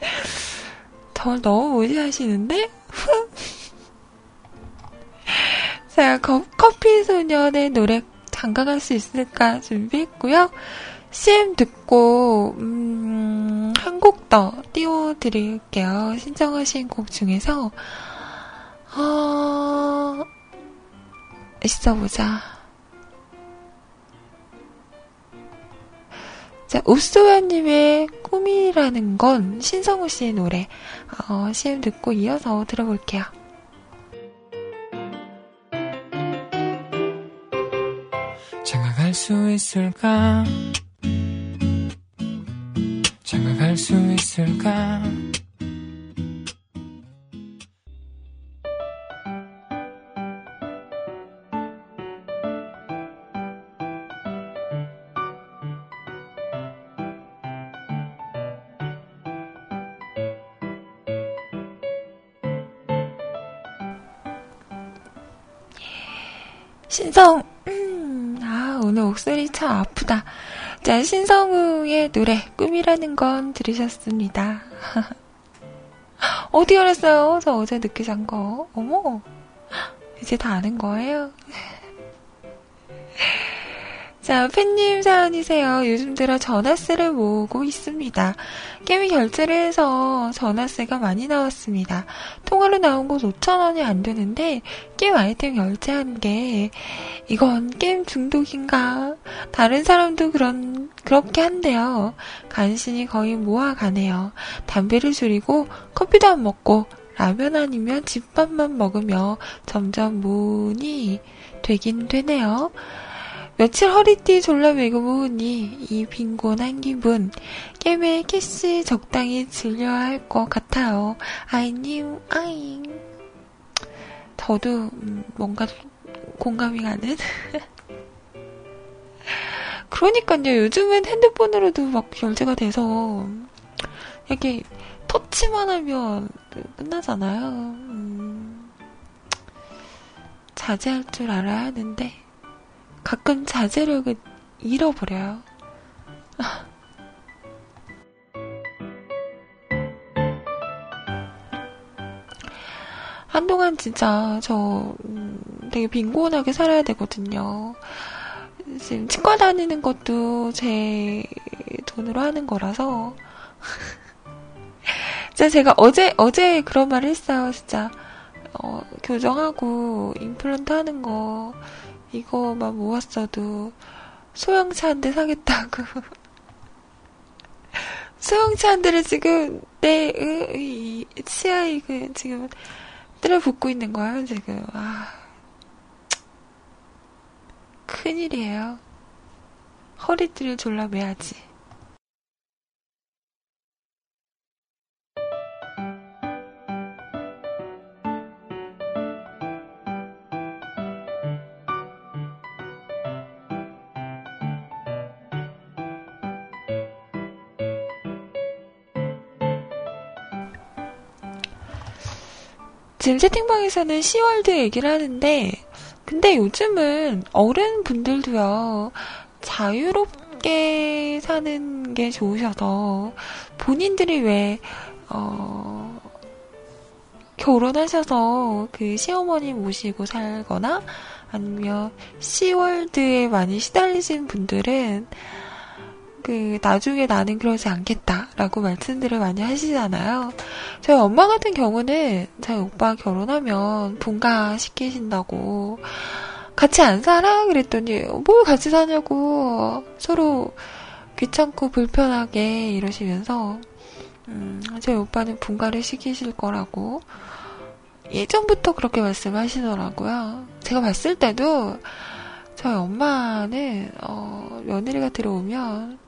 [SPEAKER 1] 저 너무 무시하시는데? 자, 커피 소년의 노래 장가갈 수 있을까 준비했고요. CM 듣고 음, 한곡 더 띄워드릴게요. 신청하신 곡 중에서 어, 있어보자. 자, 우스와님의 꿈이라는 건 신성우 씨의 노래 어, CM 듣고 이어서 들어볼게요.
[SPEAKER 2] 장가갈 수 있을까? 장가갈 수 있을까?
[SPEAKER 1] 신성, 음, 아, 오늘 목소리 참 아프다. 자, 신성우의 노래, 꿈이라는 건 들으셨습니다. 어디 알았어요? 저 어제 늦게 잔 거. 어머, 이제 다 아는 거예요? 자, 팬님 사연이세요. 요즘 들어 전화세를 모으고 있습니다. 게임이 결제를 해서 전화세가 많이 나왔습니다. 통화로 나온 곳 5천원이 안 되는데, 게임 아이템 결제한 게, 이건 게임 중독인가? 다른 사람도 그런, 그렇게 한대요. 간신히 거의 모아가네요. 담배를 줄이고, 커피도 안 먹고, 라면 아니면 집밥만 먹으며 점점 문이 되긴 되네요. 며칠 허리띠 졸라 매고 모으니 이 빈곤한 기분. 게임에 캐시 적당히 즐려야 할 것 같아요. 아이님 아잉 저도 음, 뭔가 공감이 가는? 그러니까요. 요즘은 핸드폰으로도 막 결제가 돼서 이렇게 터치만 하면 끝나잖아요. 음, 자제할 줄 알아야 하는데 가끔 자제력을 잃어버려요. 한동안 진짜 저 음, 되게 빈곤하게 살아야 되거든요. 지금 치과 다니는 것도 제 돈으로 하는 거라서 진짜 제가 어제 어제 그런 말을 했어요. 진짜 어, 교정하고 임플란트 하는 거 이거만 모았어도 소형차 한 대 사겠다고. 소형차 한 대를 지금 내 이, 치아에 그 지금 뜰을 붓고 있는 거예요 지금. 아 큰일이에요. 허리띠를 졸라 매야지. 지금 채팅방에서는 시월드 얘기를 하는데, 근데 요즘은 어른분들도요, 자유롭게 사는 게 좋으셔서, 본인들이 왜, 어, 결혼하셔서 그 시어머니 모시고 살거나, 아니면 시월드에 많이 시달리신 분들은, 그 나중에 나는 그러지 않겠다라고 말씀들을 많이 하시잖아요. 저희 엄마 같은 경우는 저희 오빠 결혼하면 분가 시키신다고 같이 안 살아 그랬더니 뭘 같이 사냐고 서로 귀찮고 불편하게 이러시면서 음, 저희 오빠는 분가를 시키실 거라고 예전부터 그렇게 말씀하시더라고요. 제가 봤을 때도 저희 엄마는 어, 며느리가 들어오면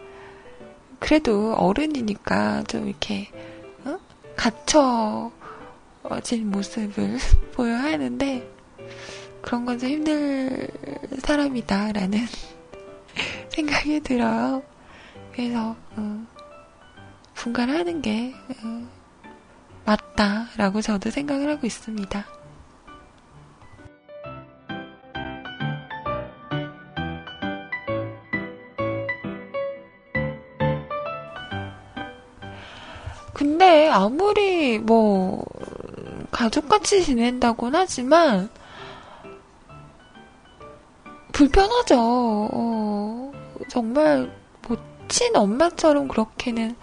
[SPEAKER 1] 그래도 어른이니까 좀 이렇게 어? 갇혀진 모습을 보여야 하는데 그런 건 좀 힘들 사람이다라는 생각이 들어요. 그래서 어, 분가를 하는 게 어, 맞다라고 저도 생각을 하고 있습니다. 근데 아무리 뭐 가족같이 지낸다곤 하지만 불편하죠. 어, 정말 뭐 친엄마처럼 그렇게는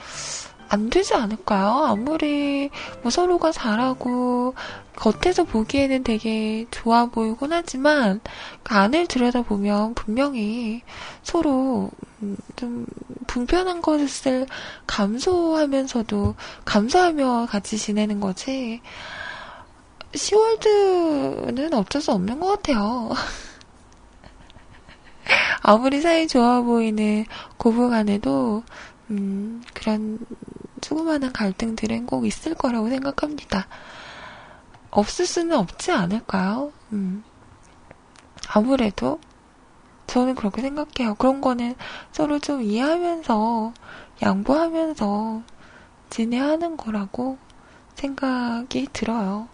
[SPEAKER 1] 안 되지 않을까요? 아무리 뭐 서로가 잘하고 겉에서 보기에는 되게 좋아 보이곤 하지만 그 안을 들여다보면 분명히 서로 음, 좀 불편한 것을 감소하면서도 감소하며 같이 지내는 거지. 시월드는 어쩔 수 없는 것 같아요. 아무리 사이 좋아 보이는 고부 간에도 음, 그런 조그마한 갈등들은 꼭 있을 거라고 생각합니다. 없을 수는 없지 않을까요? 음. 아무래도 저는 그렇게 생각해요. 그런 거는 서로 좀 이해하면서 양보하면서 지내야 하는 거라고 생각이 들어요.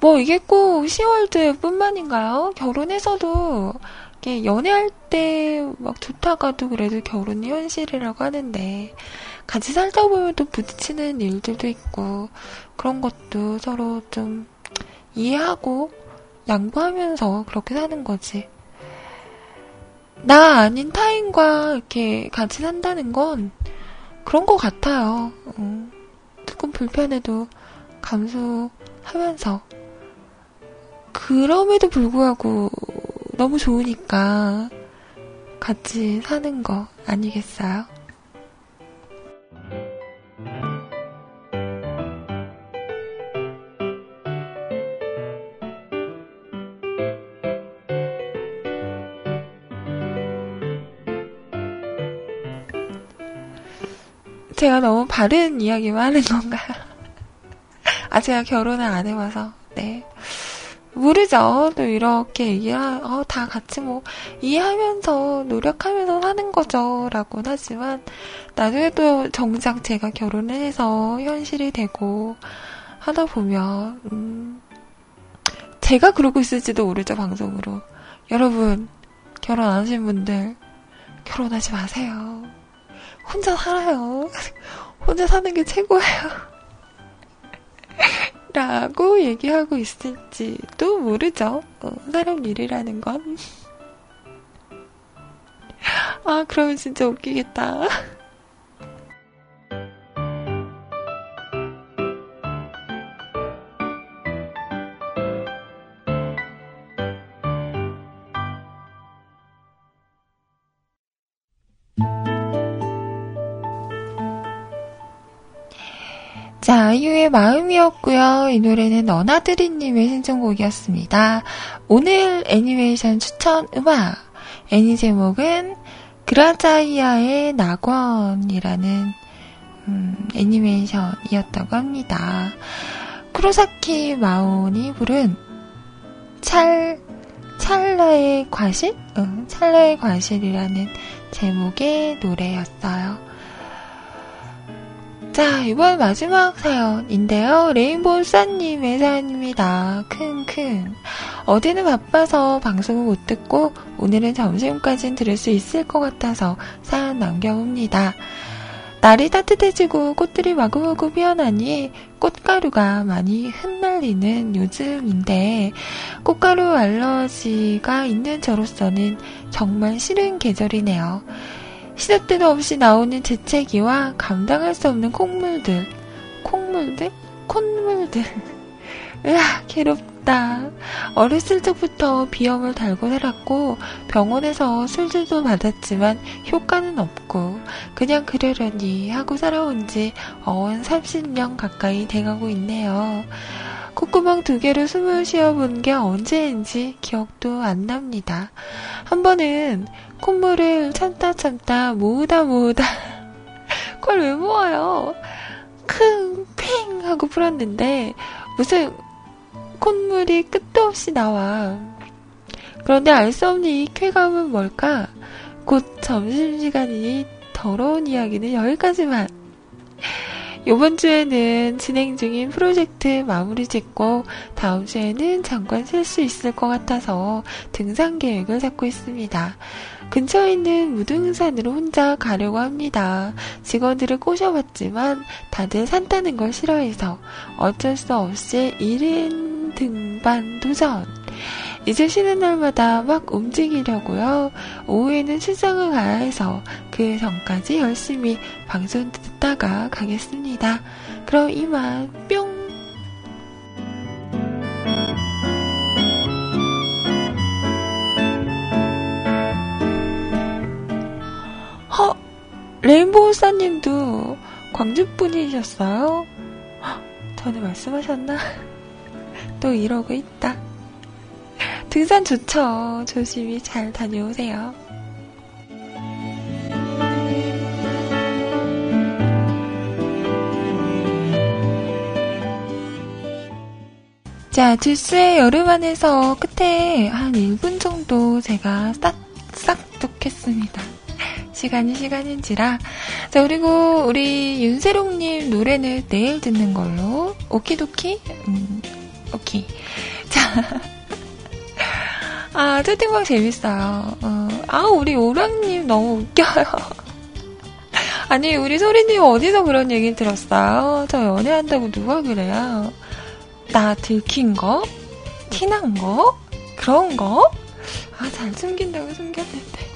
[SPEAKER 1] 뭐 이게 꼭 10월드 뿐만인가요? 결혼해서도 이게 연애할 때 막 좋다가도 그래도 결혼이 현실이라고 하는데 같이 살다 보면 또 부딪히는 일들도 있고 그런 것도 서로 좀 이해하고 양보하면서 그렇게 사는 거지. 나 아닌 타인과 이렇게 같이 산다는 건 그런 것 같아요. 어, 조금 불편해도 감수하면서. 그럼에도 불구하고 너무 좋으니까 같이 사는 거 아니겠어요? 제가 너무 바른 이야기만 하는 건가요? 아, 제가 결혼을 안 해봐서, 네. 모르죠. 또 이렇게 얘기를, 어, 다 같이 뭐, 이해하면서, 노력하면서 사는 거죠. 라고 하지만, 나중에 또 정작 제가 결혼을 해서 현실이 되고, 하다 보면, 음, 제가 그러고 있을지도 모르죠, 방송으로. 여러분, 결혼 안 하신 분들, 결혼하지 마세요. 혼자 살아요. 혼자 사는 게 최고예요. 라고 얘기하고 있을지도 모르죠. 어, 사람 일이라는 건. 아, 그러면 진짜 웃기겠다. 자, 아이유의 마음이었고요. 이 노래는 너나드리님의 신청곡이었습니다. 오늘 애니메이션 추천 음악. 애니 제목은 그라자이아의 낙원이라는 음, 애니메이션이었다고 합니다. 쿠로사키 마온이 부른 찰 찰나의 과실? 응, 찰나의 과실이라는 제목의 노래였어요. 자, 이번 마지막 사연인데요. 레인보우 싸님의 사연입니다. 킁킁. 어디는 바빠서 방송을 못 듣고 오늘은 점심까진 들을 수 있을 것 같아서 사연 남겨봅니다. 날이 따뜻해지고 꽃들이 마구마구 피어나니 꽃가루가 많이 흩날리는 요즘인데 꽃가루 알러지가 있는 저로서는 정말 싫은 계절이네요. 시도 때도 없이 나오는 재채기와 감당할 수 없는 콩물들. 콩물들? 콧물들. 으아, 괴롭다. 어렸을 적부터 비염을 달고 살았고 병원에서 술들도 받았지만 효과는 없고 그냥 그러려니 하고 살아온 지언 30년 가까이 돼가고 있네요. 콧구멍 두 개로 숨을 쉬어본 게 언제인지 기억도 안 납니다. 한 번은 콧물을 참다 참다 모으다 모으다 그걸 왜 모아요? 킁, 팽 하고 풀었는데 무슨 콧물이 끝도 없이 나와. 그런데 알 수 없는 이 쾌감은 뭘까? 곧 점심시간이니 더러운 이야기는 여기까지만. 이번 주에는 진행 중인 프로젝트 마무리 짓고 다음 주에는 잠깐 쉴 수 있을 것 같아서 등산 계획을 잡고 있습니다. 근처에 있는 무등산으로 혼자 가려고 합니다. 직원들을 꼬셔봤지만 다들 산 타는 걸 싫어해서 어쩔 수 없이 1인 등반 도전. 이제 쉬는 날마다 막 움직이려고요. 오후에는 출장을 가야 해서 그 전까지 열심히 방송 듣다가 가겠습니다. 그럼 이만 뿅! 허! 레인보우 사님도 광주 분이셨어요? 전에 말씀하셨나? 또 이러고 있다. 등산 좋죠. 조심히 잘 다녀오세요. 자, 듀스의 여름 안에서 끝에 한 1분 정도 제가 싹 싹둑 했습니다. 시간이 시간인지라. 자, 그리고 우리 윤세롱님 노래는 내일 듣는 걸로. 오키도키? 음, 오케이. 자. 아, 채팅방 재밌어요. 어, 아, 우리 오랑님 너무 웃겨요. 아니, 우리 소리님 어디서 그런 얘기 들었어요? 저 연애한다고 누가 그래요? 나 들킨 거? 티난 거? 그런 거? 아, 잘 숨긴다고 숨겼는데.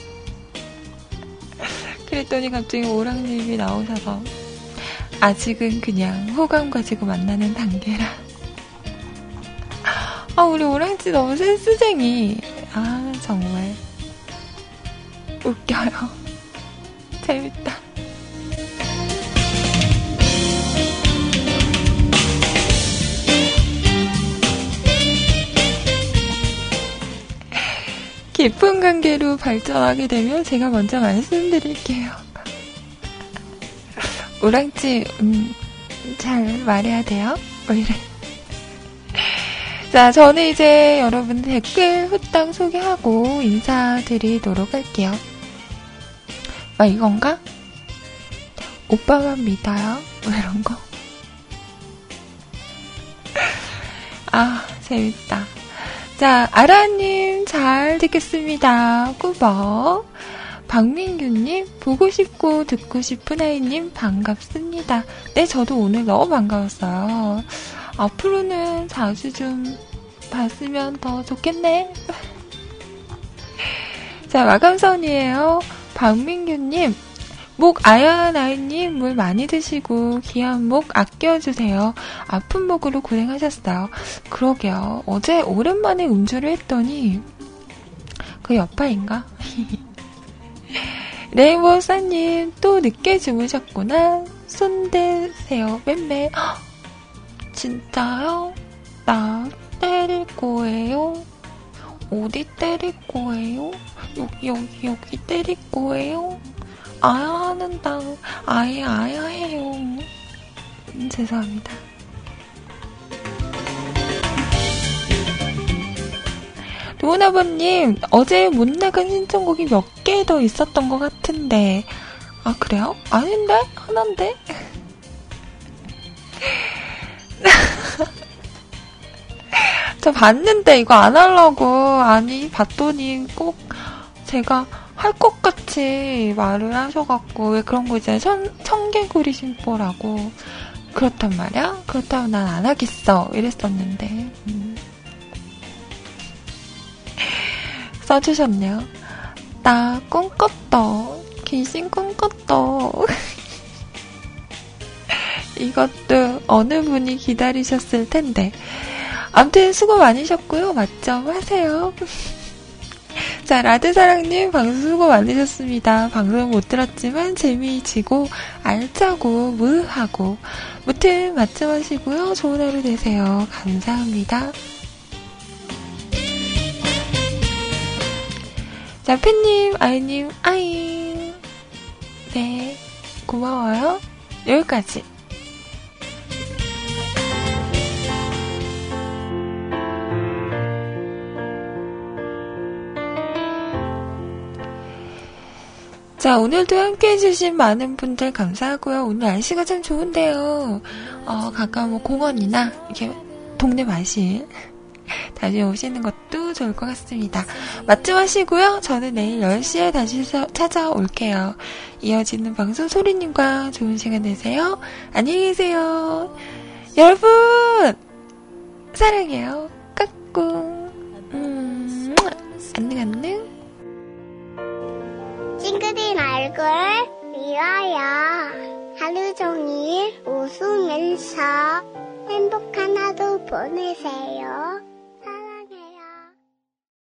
[SPEAKER 1] 그랬더니 갑자기 오랑님이 나오셔서 아직은 그냥 호감 가지고 만나는 단계라. 아, 우리 오랑지 너무 센스쟁이. 아, 정말. 웃겨요. 재밌다. 깊은 관계로 발전하게 되면 제가 먼저 말씀드릴게요. 오랑지, 음, 잘 말해야 돼요? 왜 이래? 자, 저는 이제 여러분 댓글 후딱 소개하고 인사드리도록 할게요. 아, 이건가? 오빠만 믿어요? 뭐 이런 거? 아, 재밌다. 자, 아라님 잘 듣겠습니다. 꾸벅. 박민규님, 보고 싶고 듣고 싶은 아이님 반갑습니다. 네, 저도 오늘 너무 반가웠어요. 앞으로는 자주 좀 봤으면 더 좋겠네. 자, 마감선이에요. 박민규님, 목 아야한 아이님 물 많이 드시고 귀한 목 아껴주세요. 아픈 목으로 고생하셨어요. 그러게요. 어제 오랜만에 음주를 했더니 그 여파인가? 레이보사님 또 늦게 주무셨구나. 손 대세요. 맴매. 진짜요? 나 때릴 거예요? 어디 때릴 거예요? 여기 여기 여기 때릴 거예요? 아야 하는다. 아예 아야 해요. 음, 죄송합니다. 도훈아버님, 어제 못 나간 신청곡이 몇 개 더 있었던 것 같은데. 아, 그래요? 아닌데? 하나인데? 저 봤는데 이거 안 하려고. 아니, 봤더니 꼭 제가 할 것 같이 말을 하셔갖고, 왜 그런 거 있잖아요. 천, 청개구리 심보라고. 그렇단 말이야? 그렇다면 난 안 하겠어. 이랬었는데. 음. 써주셨네요. 나 꿈꿨다. 귀신 꿈꿨다. 이것도 어느 분이 기다리셨을 텐데. 아무튼 수고 많으셨고요. 맞점 하세요. 자, 라드사랑님 방송 수고 많으셨습니다. 방송 못 들었지만 재미지고 알짜고 무하고 무튼 맞춤하시고요. 좋은 하루 되세요. 감사합니다. 자, 팬님, 아이님, 아이. 네, 고마워요. 여기까지. 자, 오늘도 함께 해주신 많은 분들 감사하고요. 오늘 날씨가 참 좋은데요. 어, 가까운 뭐 공원이나, 이렇게 동네 마실 다시 오시는 것도 좋을 것 같습니다. 맞춤 하시고요. 저는 내일 10시에 다시 찾아올게요. 이어지는 방송 소리님과 좋은 시간 되세요. 안녕히 계세요. 여러분! 사랑해요. 까꿍. 음, 안녕, 안녕.
[SPEAKER 3] 찡그린 얼굴 미워요. 하루 종일 웃으면서 행복한 하루 보내세요.